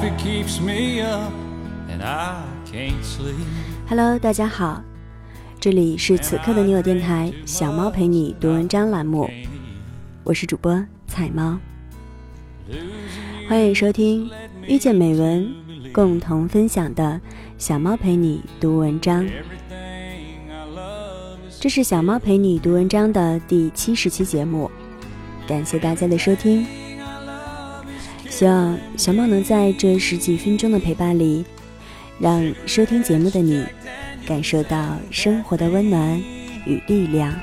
coffee keeps me up and I can't sleep. Hello，大家好，这里是此刻的你我电台小猫陪你读文章栏目，我是主播彩猫，欢迎收听遇见美文共同分享的小猫陪你读文章。这是小猫陪你读文章的第七十期节目，感谢大家的收听。希望小猫能在这十几分钟的陪伴里，让收听节目的你感受到生活的温暖与力量。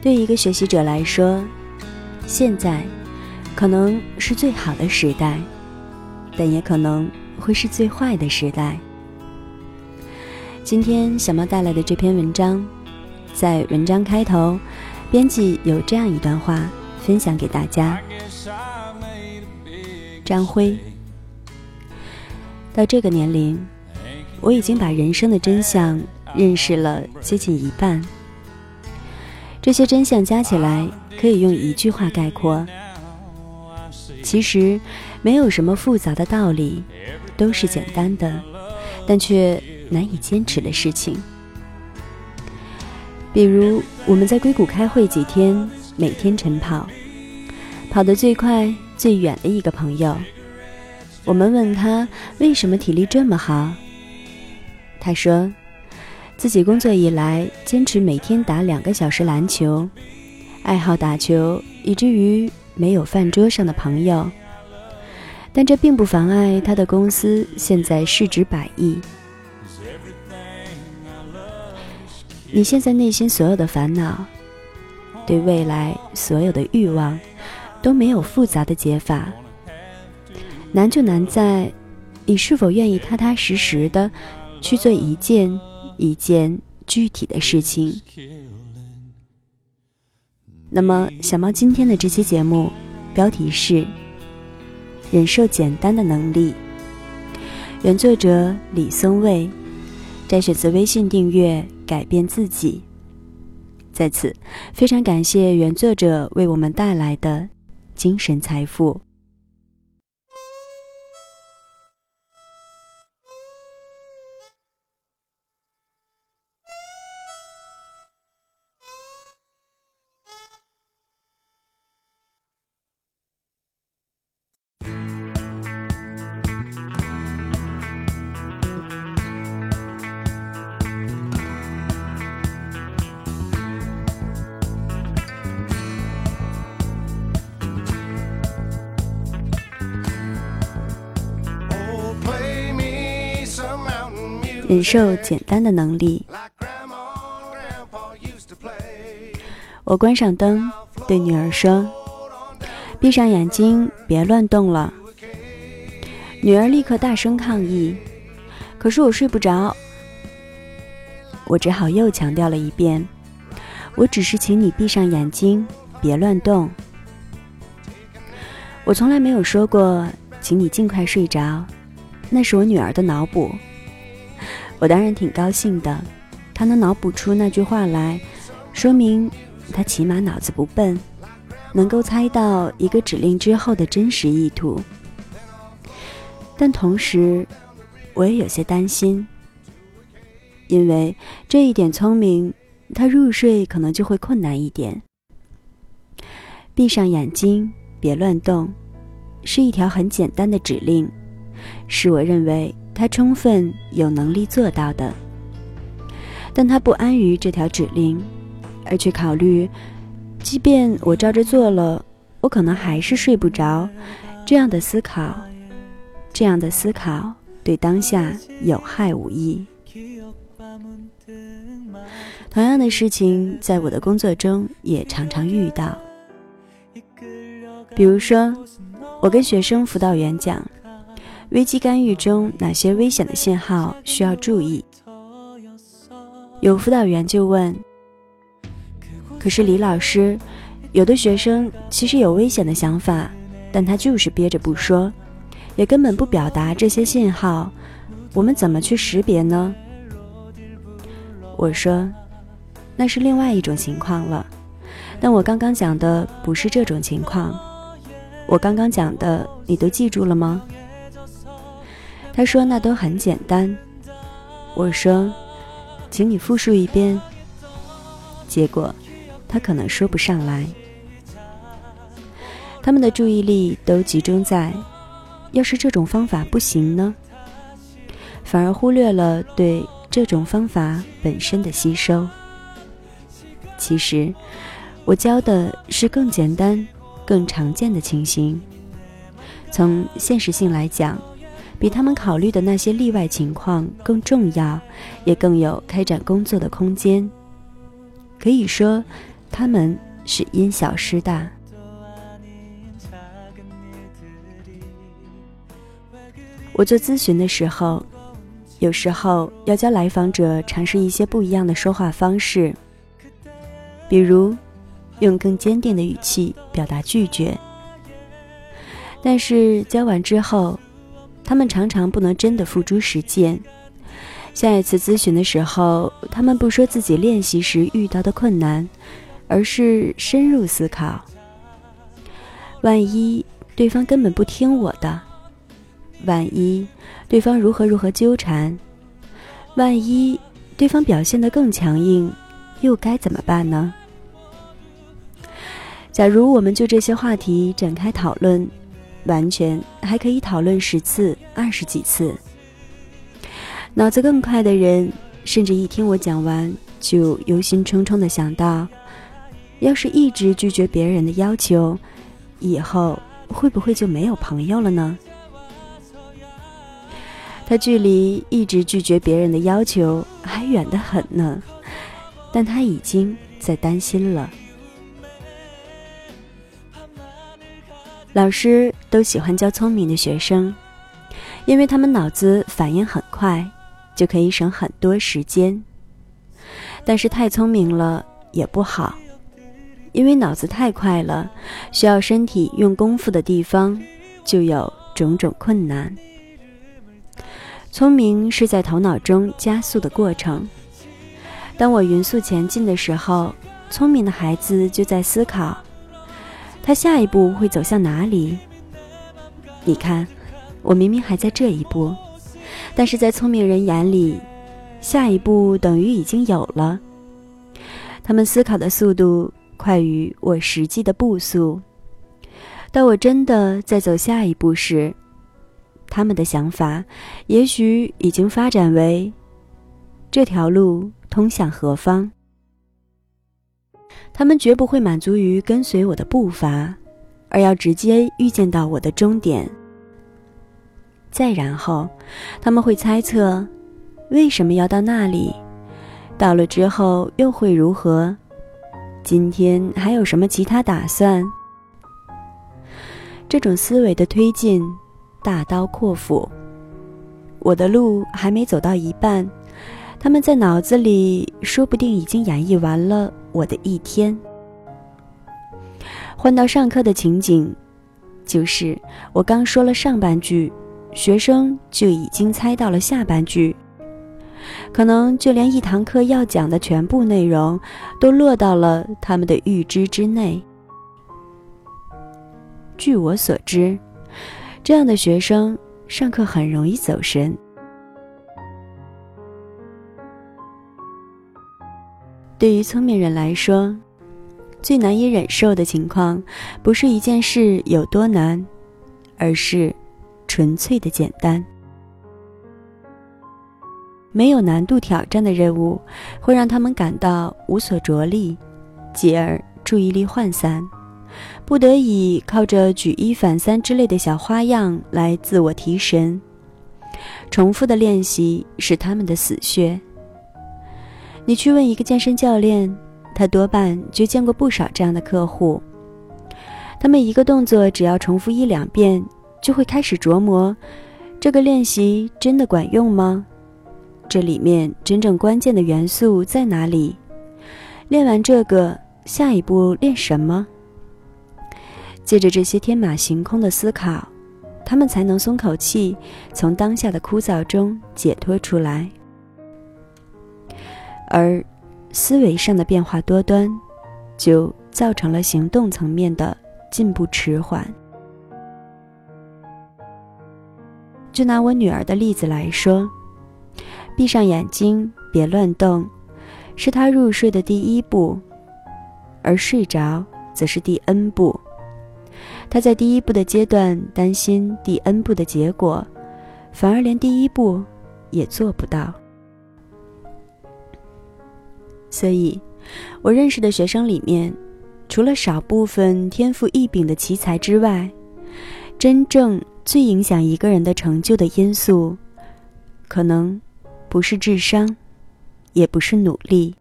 对一个学习者来说，现在可能是最好的时代，但也可能会是最坏的时代。今天小猫带来的这篇文章，在文章开头，编辑有这样一段话分享给大家：张辉，到这个年龄，我已经把人生的真相认识了接近一半。这些真相加起来，可以用一句话概括：其实没有什么复杂的道理，都是简单的，但却难以坚持的事情。比如我们在硅谷开会几天，每天晨跑，跑得最快最远的一个朋友，我们问他为什么体力这么好，他说。自己工作以来，坚持每天打两个小时篮球，爱好打球，以至于没有饭桌上的朋友。但这并不妨碍他的公司现在市值百亿。你现在内心所有的烦恼，对未来所有的欲望，都没有复杂的解法。难就难在，你是否愿意踏踏实实的去做一件。一件具体的事情。那么，小猫今天的这期节目标题是《忍受简单的能力》，原作者李松蔚，摘选自微信订阅《改变自己》。在此，非常感谢原作者为我们带来的精神财富。忍受简单的能力。我关上灯，对女儿说：“闭上眼睛，别乱动了。”女儿立刻大声抗议：“可是我睡不着。”我只好又强调了一遍：“我只是请你闭上眼睛，别乱动。”我从来没有说过“请你尽快睡着”，那是我女儿的脑补。我当然挺高兴的，他能脑补出那句话来，说明他起码脑子不笨，能够猜到一个指令之后的真实意图。但同时，我也有些担心，因为这一点聪明，他入睡可能就会困难一点。闭上眼睛，别乱动，是一条很简单的指令，是我认为。他充分有能力做到的，但他不安于这条指令，而去考虑，即便我照着做了，我可能还是睡不着。这样的思考，这样的思考对当下有害无益。同样的事情在我的工作中也常常遇到，比如说，我跟学生辅导员讲。危机干预中哪些危险的信号需要注意？有辅导员就问：“可是李老师，有的学生其实有危险的想法，但他就是憋着不说，也根本不表达这些信号，我们怎么去识别呢？我说，那是另外一种情况了。但我刚刚讲的不是这种情况。我刚刚讲的你都记住了吗？他说那都很简单。我说，请你复述一遍。结果，他可能说不上来。他们的注意力都集中在，要是这种方法不行呢？反而忽略了对这种方法本身的吸收。其实，我教的是更简单。更常见的情形，从现实性来讲，比他们考虑的那些例外情况更重要，也更有开展工作的空间。可以说，他们是因小失大。我做咨询的时候，有时候要教来访者尝试一些不一样的说话方式，比如。用更坚定的语气表达拒绝，但是教完之后，他们常常不能真的付诸实践。下一次咨询的时候，他们不说自己练习时遇到的困难，而是深入思考：万一对方根本不听我的，万一对方如何如何纠缠，万一对方表现得更强硬，又该怎么办呢？假如我们就这些话题展开讨论，完全还可以讨论十次、二十几次。脑子更快的人，甚至一听我讲完，就忧心忡忡的想到：要是一直拒绝别人的要求，以后会不会就没有朋友了呢？他距离一直拒绝别人的要求还远得很呢，但他已经在担心了。老师都喜欢教聪明的学生，因为他们脑子反应很快，就可以省很多时间。但是太聪明了也不好，因为脑子太快了，需要身体用功夫的地方就有种种困难。聪明是在头脑中加速的过程。当我匀速前进的时候，聪明的孩子就在思考。他下一步会走向哪里？你看，我明明还在这一步，但是在聪明人眼里，下一步等于已经有了。他们思考的速度快于我实际的步速。当我真的在走下一步时，他们的想法也许已经发展为：这条路通向何方？他们绝不会满足于跟随我的步伐，而要直接预见到我的终点。再然后，他们会猜测为什么要到那里，到了之后又会如何？今天还有什么其他打算？这种思维的推进，大刀阔斧。我的路还没走到一半。他们在脑子里说不定已经演绎完了我的一天。换到上课的情景，就是我刚说了上半句，学生就已经猜到了下半句，可能就连一堂课要讲的全部内容都落到了他们的预知之内。据我所知，这样的学生上课很容易走神。对于聪明人来说，最难以忍受的情况，不是一件事有多难，而是纯粹的简单。没有难度挑战的任务，会让他们感到无所着力，继而注意力涣散，不得已靠着举一反三之类的小花样来自我提神。重复的练习是他们的死穴。你去问一个健身教练，他多半就见过不少这样的客户。他们一个动作只要重复一两遍，就会开始琢磨：这个练习真的管用吗？这里面真正关键的元素在哪里？练完这个，下一步练什么？借着这些天马行空的思考，他们才能松口气，从当下的枯燥中解脱出来。而思维上的变化多端，就造成了行动层面的进步迟缓。就拿我女儿的例子来说，闭上眼睛，别乱动，是她入睡的第一步，而睡着则是第 N 步。她在第一步的阶段担心第 N 步的结果，反而连第一步也做不到。所以，我认识的学生里面，除了少部分天赋异禀的奇才之外，真正最影响一个人的成就的因素，可能不是智商，也不是努力，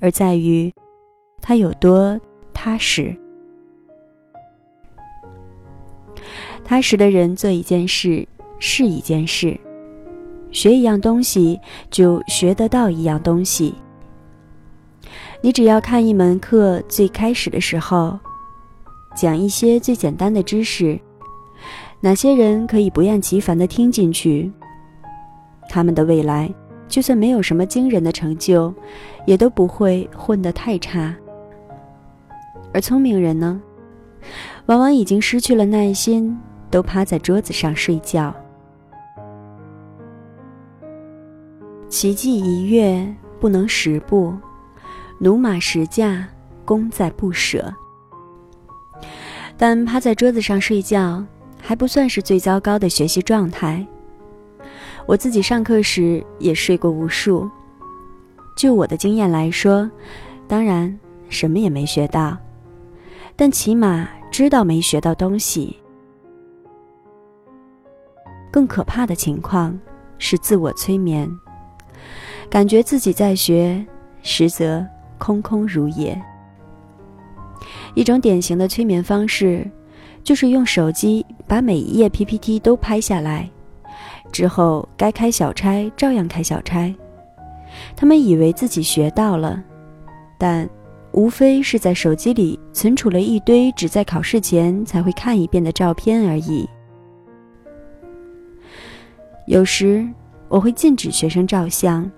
而在于他有多踏实。踏实的人做一件事是一件事，学一样东西就学得到一样东西。你只要看一门课最开始的时候，讲一些最简单的知识，哪些人可以不厌其烦的听进去，他们的未来就算没有什么惊人的成就，也都不会混得太差。而聪明人呢，往往已经失去了耐心，都趴在桌子上睡觉。奇迹一跃不能十步。驽马十驾，功在不舍。但趴在桌子上睡觉还不算是最糟糕的学习状态。我自己上课时也睡过无数。就我的经验来说，当然什么也没学到，但起码知道没学到东西。更可怕的情况是自我催眠，感觉自己在学，实则。空空如也。一种典型的催眠方式，就是用手机把每一页 PPT 都拍下来，之后该开小差照样开小差。他们以为自己学到了，但无非是在手机里存储了一堆只在考试前才会看一遍的照片而已。有时我会禁止学生照相。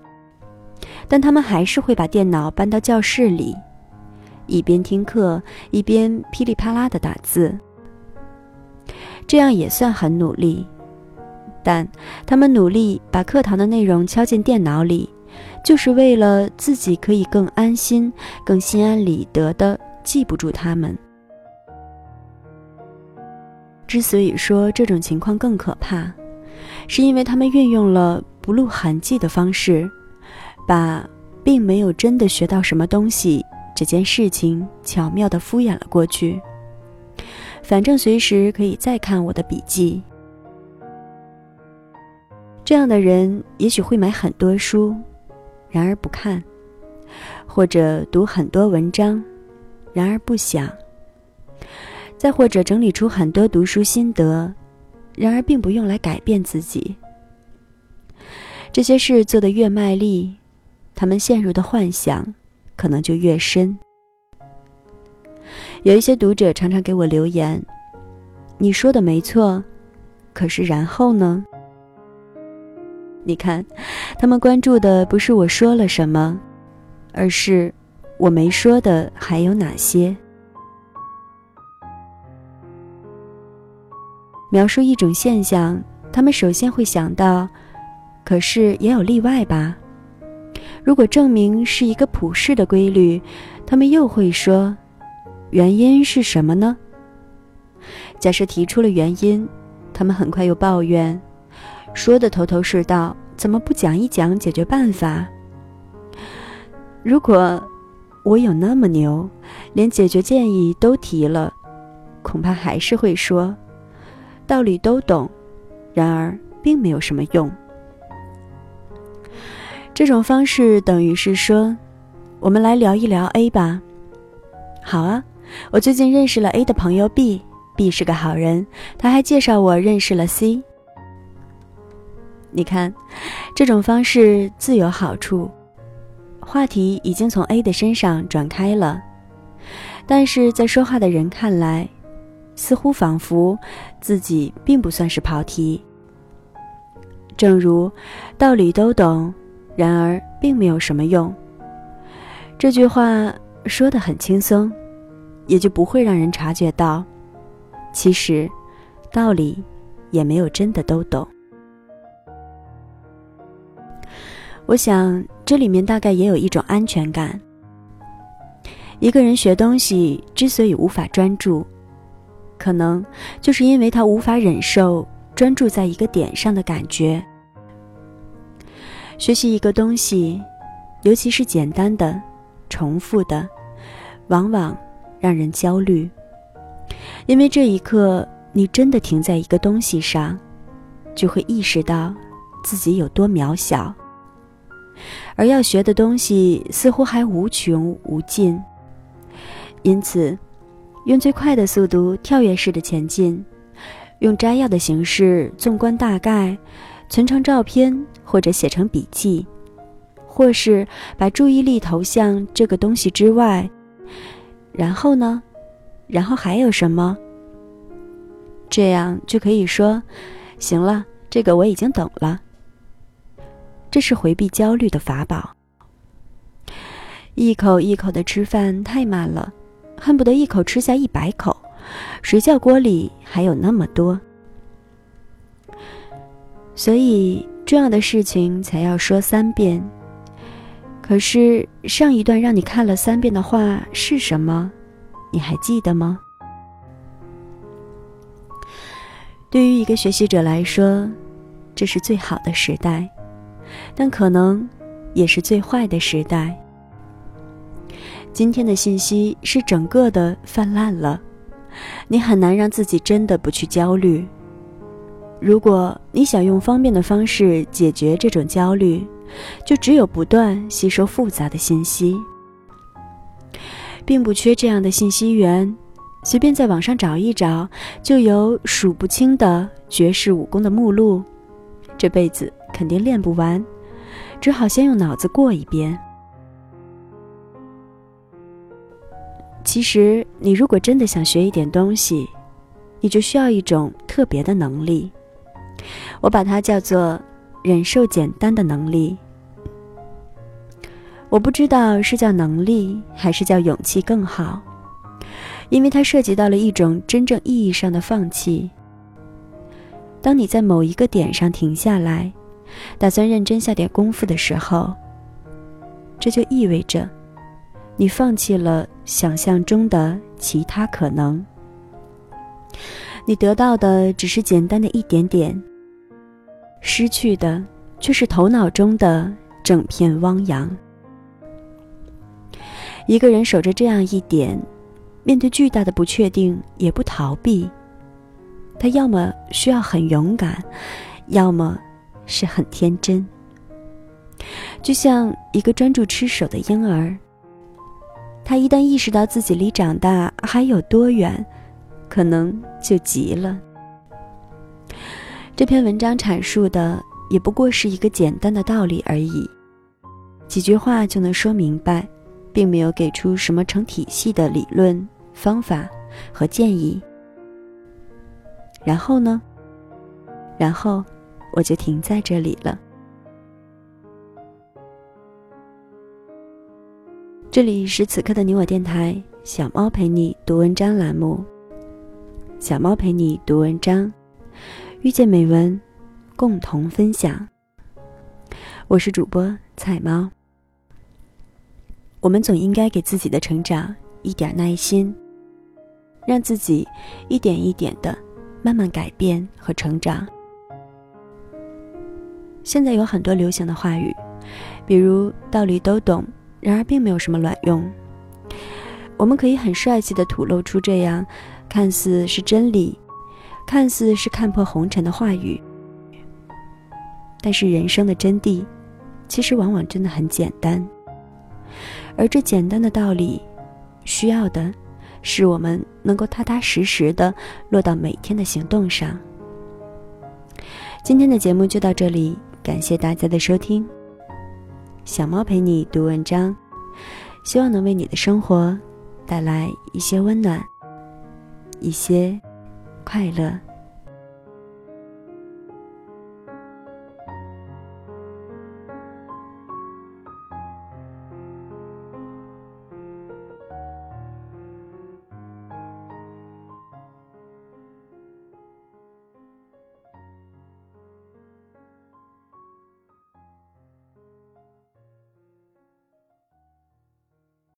但他们还是会把电脑搬到教室里，一边听课一边噼里啪啦的打字。这样也算很努力，但他们努力把课堂的内容敲进电脑里，就是为了自己可以更安心、更心安理得的记不住他们。之所以说这种情况更可怕，是因为他们运用了不露痕迹的方式。把并没有真的学到什么东西这件事情巧妙地敷衍了过去。反正随时可以再看我的笔记。这样的人也许会买很多书，然而不看；或者读很多文章，然而不想；再或者整理出很多读书心得，然而并不用来改变自己。这些事做得越卖力。他们陷入的幻想，可能就越深。有一些读者常常给我留言：“你说的没错，可是然后呢？”你看，他们关注的不是我说了什么，而是我没说的还有哪些。描述一种现象，他们首先会想到：“可是也有例外吧？”如果证明是一个普世的规律，他们又会说，原因是什么呢？假设提出了原因，他们很快又抱怨，说的头头是道，怎么不讲一讲解决办法？如果我有那么牛，连解决建议都提了，恐怕还是会说，道理都懂，然而并没有什么用。这种方式等于是说，我们来聊一聊 A 吧。好啊，我最近认识了 A 的朋友 B，B 是个好人，他还介绍我认识了 C。你看，这种方式自有好处，话题已经从 A 的身上转开了，但是在说话的人看来，似乎仿佛自己并不算是跑题。正如道理都懂，然而并没有什么用。这句话说的很轻松，也就不会让人察觉到，其实道理也没有真的都懂。我想这里面大概也有一种安全感。一个人学东西之所以无法专注，可能就是因为他无法忍受专注在一个点上的感觉。学习一个东西，尤其是简单的。重复的，往往让人焦虑，因为这一刻你真的停在一个东西上，就会意识到自己有多渺小。而要学的东西似乎还无穷无尽，因此，用最快的速度跳跃式的前进，用摘要的形式纵观大概，存成照片或者写成笔记。或是把注意力投向这个东西之外，然后呢？然后还有什么？这样就可以说，行了，这个我已经懂了。这是回避焦虑的法宝。一口一口的吃饭太慢了，恨不得一口吃下一百口，谁叫锅里还有那么多？所以重要的事情才要说三遍。可是上一段让你看了三遍的话是什么？你还记得吗？对于一个学习者来说，这是最好的时代，但可能也是最坏的时代。今天的信息是整个的泛滥了，你很难让自己真的不去焦虑。如果你想用方便的方式解决这种焦虑，就只有不断吸收复杂的信息，并不缺这样的信息源，随便在网上找一找，就有数不清的绝世武功的目录，这辈子肯定练不完，只好先用脑子过一遍。其实，你如果真的想学一点东西，你就需要一种特别的能力，我把它叫做忍受简单的能力。我不知道是叫能力还是叫勇气更好，因为它涉及到了一种真正意义上的放弃。当你在某一个点上停下来，打算认真下点功夫的时候，这就意味着你放弃了想象中的其他可能。你得到的只是简单的一点点，失去的却是头脑中的整片汪洋。一个人守着这样一点，面对巨大的不确定也不逃避，他要么需要很勇敢，要么是很天真。就像一个专注吃手的婴儿，他一旦意识到自己离长大还有多远，可能就急了。这篇文章阐述的也不过是一个简单的道理而已，几句话就能说明白。并没有给出什么成体系的理论方法和建议。然后呢？然后我就停在这里了。这里是此刻的你我电台，小猫陪你读文章栏目。小猫陪你读文章，遇见美文，共同分享。我是主播彩猫。我们总应该给自己的成长一点耐心，让自己一点一点的慢慢改变和成长。现在有很多流行的话语，比如道理都懂，然而并没有什么卵用。我们可以很帅气的吐露出这样看似是真理、看似是看破红尘的话语，但是人生的真谛，其实往往真的很简单。而这简单的道理，需要的，是我们能够踏踏实实的落到每天的行动上。今天的节目就到这里，感谢大家的收听。小猫陪你读文章，希望能为你的生活带来一些温暖，一些快乐。